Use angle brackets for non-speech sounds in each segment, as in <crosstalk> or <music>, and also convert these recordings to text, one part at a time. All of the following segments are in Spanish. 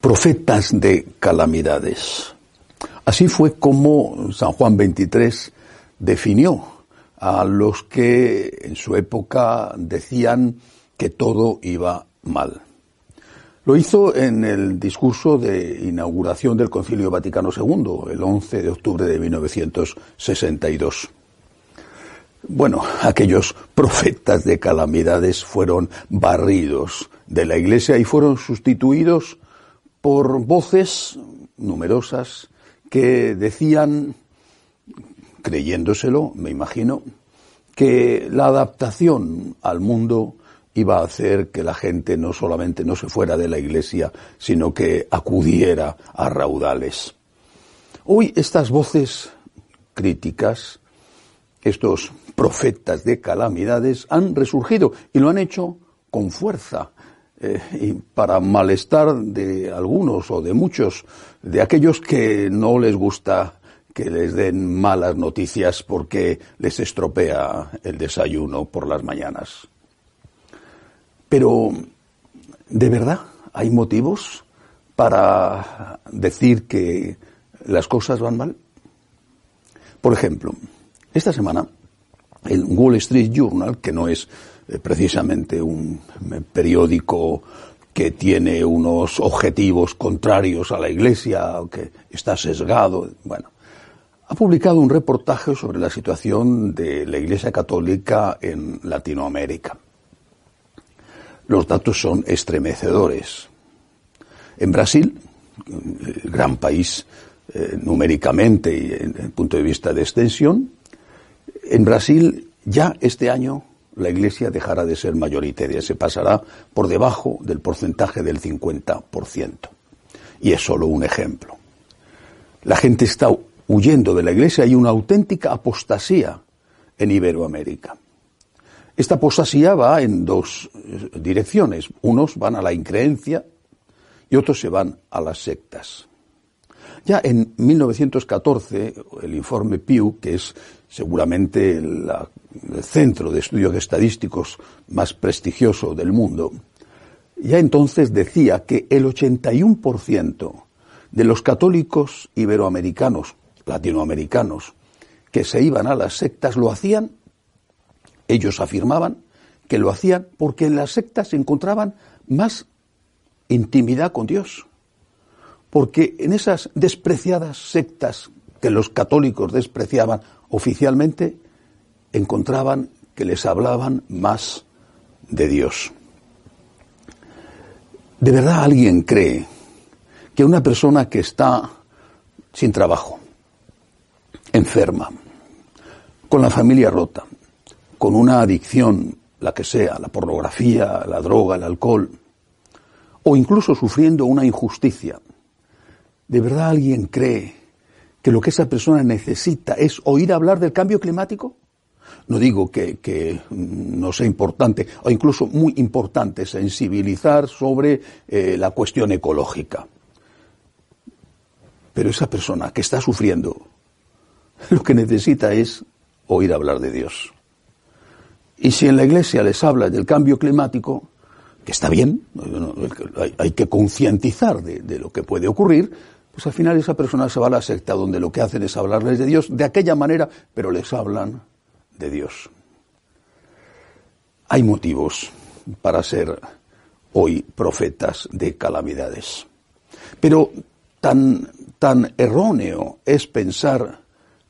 Profetas de calamidades. Así fue como San Juan 23 definió a los que en su época decían que todo iba mal. Lo hizo en el discurso de inauguración del Concilio Vaticano II, el 11 de octubre de 1962. Bueno, aquellos profetas de calamidades fueron barridos de la Iglesia y fueron sustituidos por voces numerosas que decían, creyéndoselo, me imagino, que la adaptación al mundo iba a hacer que la gente no solamente no se fuera de la iglesia, sino que acudiera a raudales. Hoy estas voces críticas, estos profetas de calamidades, han resurgido y lo han hecho con fuerza, eh, y para malestar de algunos o de muchos, de aquellos que no les gusta que les den malas noticias porque les estropea el desayuno por las mañanas. Pero, ¿de verdad hay motivos para decir que las cosas van mal? Por ejemplo, esta semana el Wall Street Journal, que no es eh, precisamente un periódico que tiene unos objetivos contrarios a la Iglesia, que está sesgado, bueno, ha publicado un reportaje sobre la situación de la Iglesia Católica en Latinoamérica. Los datos son estremecedores. En Brasil, gran país eh, numéricamente y desde el punto de vista de extensión, en Brasil ya este año la Iglesia dejará de ser mayoritaria, se pasará por debajo del porcentaje del 50%. Y es solo un ejemplo. La gente está huyendo de la Iglesia, hay una auténtica apostasía en Iberoamérica. Esta apostasía va en dos eh, direcciones. Unos van a la increencia y otros se van a las sectas. Ya en 1914, el informe Pew, que es seguramente el centro de estudios estadísticos más prestigioso del mundo, ya entonces decía que el 81% de los católicos iberoamericanos, latinoamericanos, que se iban a las sectas lo hacían, ellos afirmaban que lo hacían porque en las sectas se encontraban más intimidad con Dios porque en esas despreciadas sectas que los católicos despreciaban oficialmente, encontraban que les hablaban más de Dios. ¿De verdad alguien cree que una persona que está sin trabajo, enferma, con la familia rota, con una adicción, la que sea, la pornografía, la droga, el alcohol, o incluso sufriendo una injusticia, ¿De verdad alguien cree que lo que esa persona necesita es oír hablar del cambio climático? No digo que, no sea importante, o incluso muy importante, sensibilizar sobre eh, la cuestión ecológica. Pero esa persona que está sufriendo, <laughs> lo que necesita es oír hablar de Dios. Y si en la iglesia les habla del cambio climático, que está bien, hay, que concientizar de lo que puede ocurrir, pues al final esa persona se va a la secta donde lo que hacen es hablarles de Dios de aquella manera, pero les hablan de Dios. Hay motivos para ser hoy profetas de calamidades. Pero tan, tan erróneo es pensar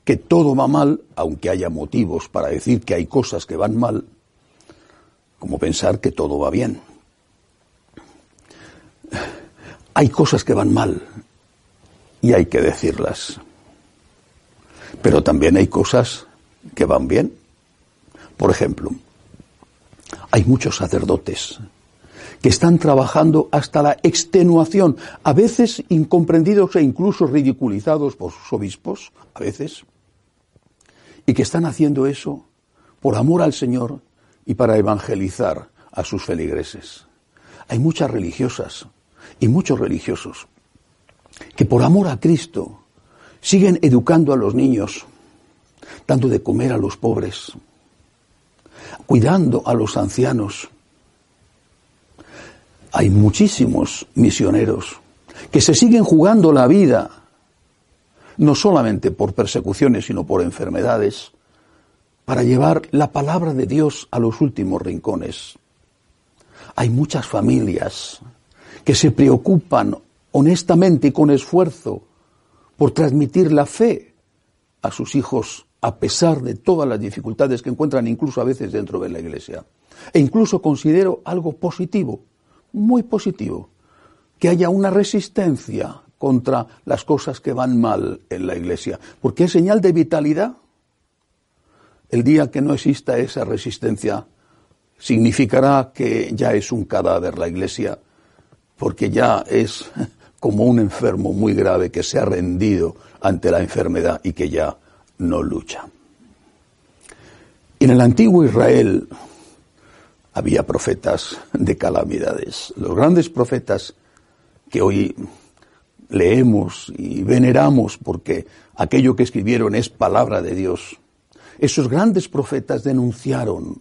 que todo va mal, aunque haya motivos para decir que hay cosas que van mal, como pensar que todo va bien. Hay cosas que van mal, y hay que decirlas. Pero también hay cosas que van bien. Por ejemplo, Hay muchos sacerdotes que están trabajando hasta la extenuación, a veces incomprendidos e incluso ridiculizados por sus obispos, a veces, y que están haciendo eso por amor al Señor y para evangelizar a sus feligreses. Hay muchas religiosas y muchos religiosos que por amor a Cristo siguen educando a los niños, dando de comer a los pobres, cuidando a los ancianos. Hay muchísimos misioneros que se siguen jugando la vida, no solamente por persecuciones, sino por enfermedades, para llevar la palabra de Dios a los últimos rincones. Hay muchas familias que se preocupan honestamente y con esfuerzo por transmitir la fe a sus hijos a pesar de todas las dificultades que encuentran incluso a veces dentro de la iglesia. E incluso considero algo positivo, muy positivo, que haya una resistencia contra las cosas que van mal en la iglesia, porque es señal de vitalidad el día que no exista esa resistencia, significará que ya es un cadáver la Iglesia, porque ya es como un enfermo muy grave que se ha rendido ante la enfermedad y que ya no lucha. En el antiguo Israel había profetas de calamidades. Los grandes profetas que hoy leemos y veneramos porque aquello que escribieron es palabra de Dios, esos grandes profetas denunciaron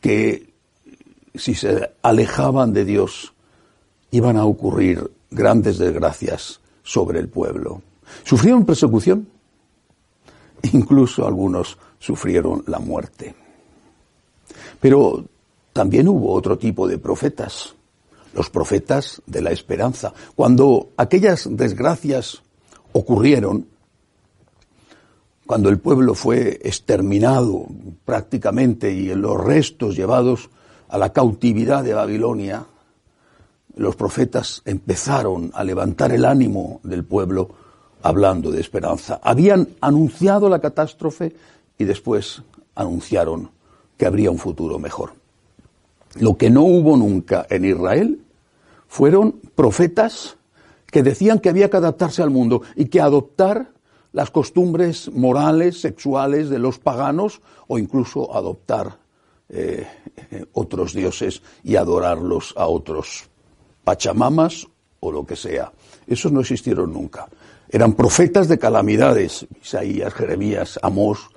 que si se alejaban de Dios iban a ocurrir grandes desgracias sobre el pueblo. Sufrieron persecución, incluso algunos sufrieron la muerte. Pero también hubo otro tipo de profetas, los profetas de la esperanza. Cuando aquellas desgracias ocurrieron, cuando el pueblo fue exterminado prácticamente y los restos llevados a la cautividad de Babilonia, los profetas empezaron a levantar el ánimo del pueblo hablando de esperanza. Habían anunciado la catástrofe y después anunciaron que habría un futuro mejor. Lo que no hubo nunca en Israel fueron profetas que decían que había que adaptarse al mundo y que adoptar las costumbres morales, sexuales de los paganos o incluso adoptar eh, otros dioses y adorarlos a otros pachamamas o lo que sea. Esos no existieron nunca. Eran profetas de calamidades, Isaías, Jeremías, Amós,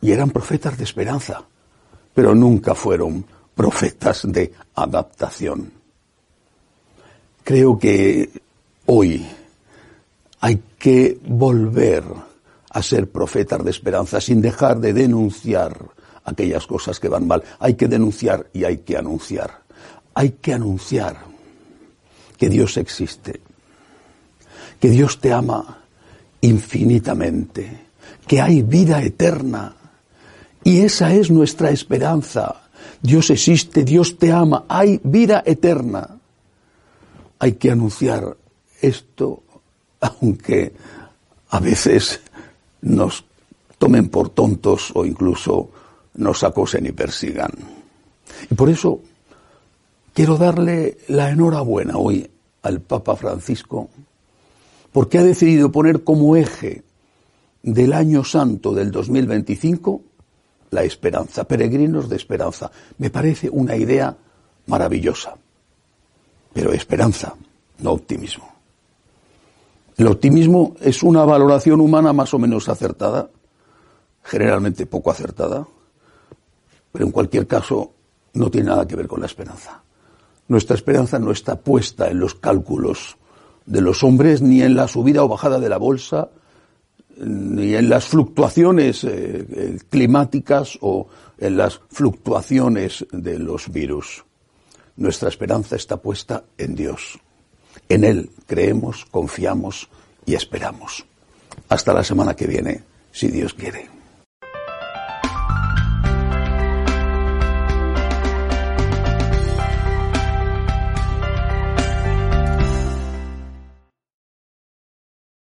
y eran profetas de esperanza, pero nunca fueron profetas de adaptación. Creo que hoy hay que volver a ser profetas de esperanza sin dejar de denunciar aquellas cosas que van mal. Hay que denunciar y hay que anunciar. Hay que anunciar que Dios existe, que Dios te ama infinitamente, que hay vida eterna. Y esa es nuestra esperanza. Dios existe, Dios te ama, hay vida eterna. Hay que anunciar esto aunque a veces nos tomen por tontos o incluso nos acosen y persigan. Y por eso quiero darle la enhorabuena hoy al Papa Francisco, porque ha decidido poner como eje del año santo del 2025 la esperanza, peregrinos de esperanza. Me parece una idea maravillosa, pero esperanza, no optimismo. El optimismo es una valoración humana más o menos acertada, generalmente poco acertada, pero en cualquier caso no tiene nada que ver con la esperanza. Nuestra esperanza no está puesta en los cálculos de los hombres, ni en la subida o bajada de la bolsa, ni en las fluctuaciones eh, eh, climáticas o en las fluctuaciones de los virus. Nuestra esperanza está puesta en Dios. En Él creemos, confiamos y esperamos. Hasta la semana que viene, si Dios quiere.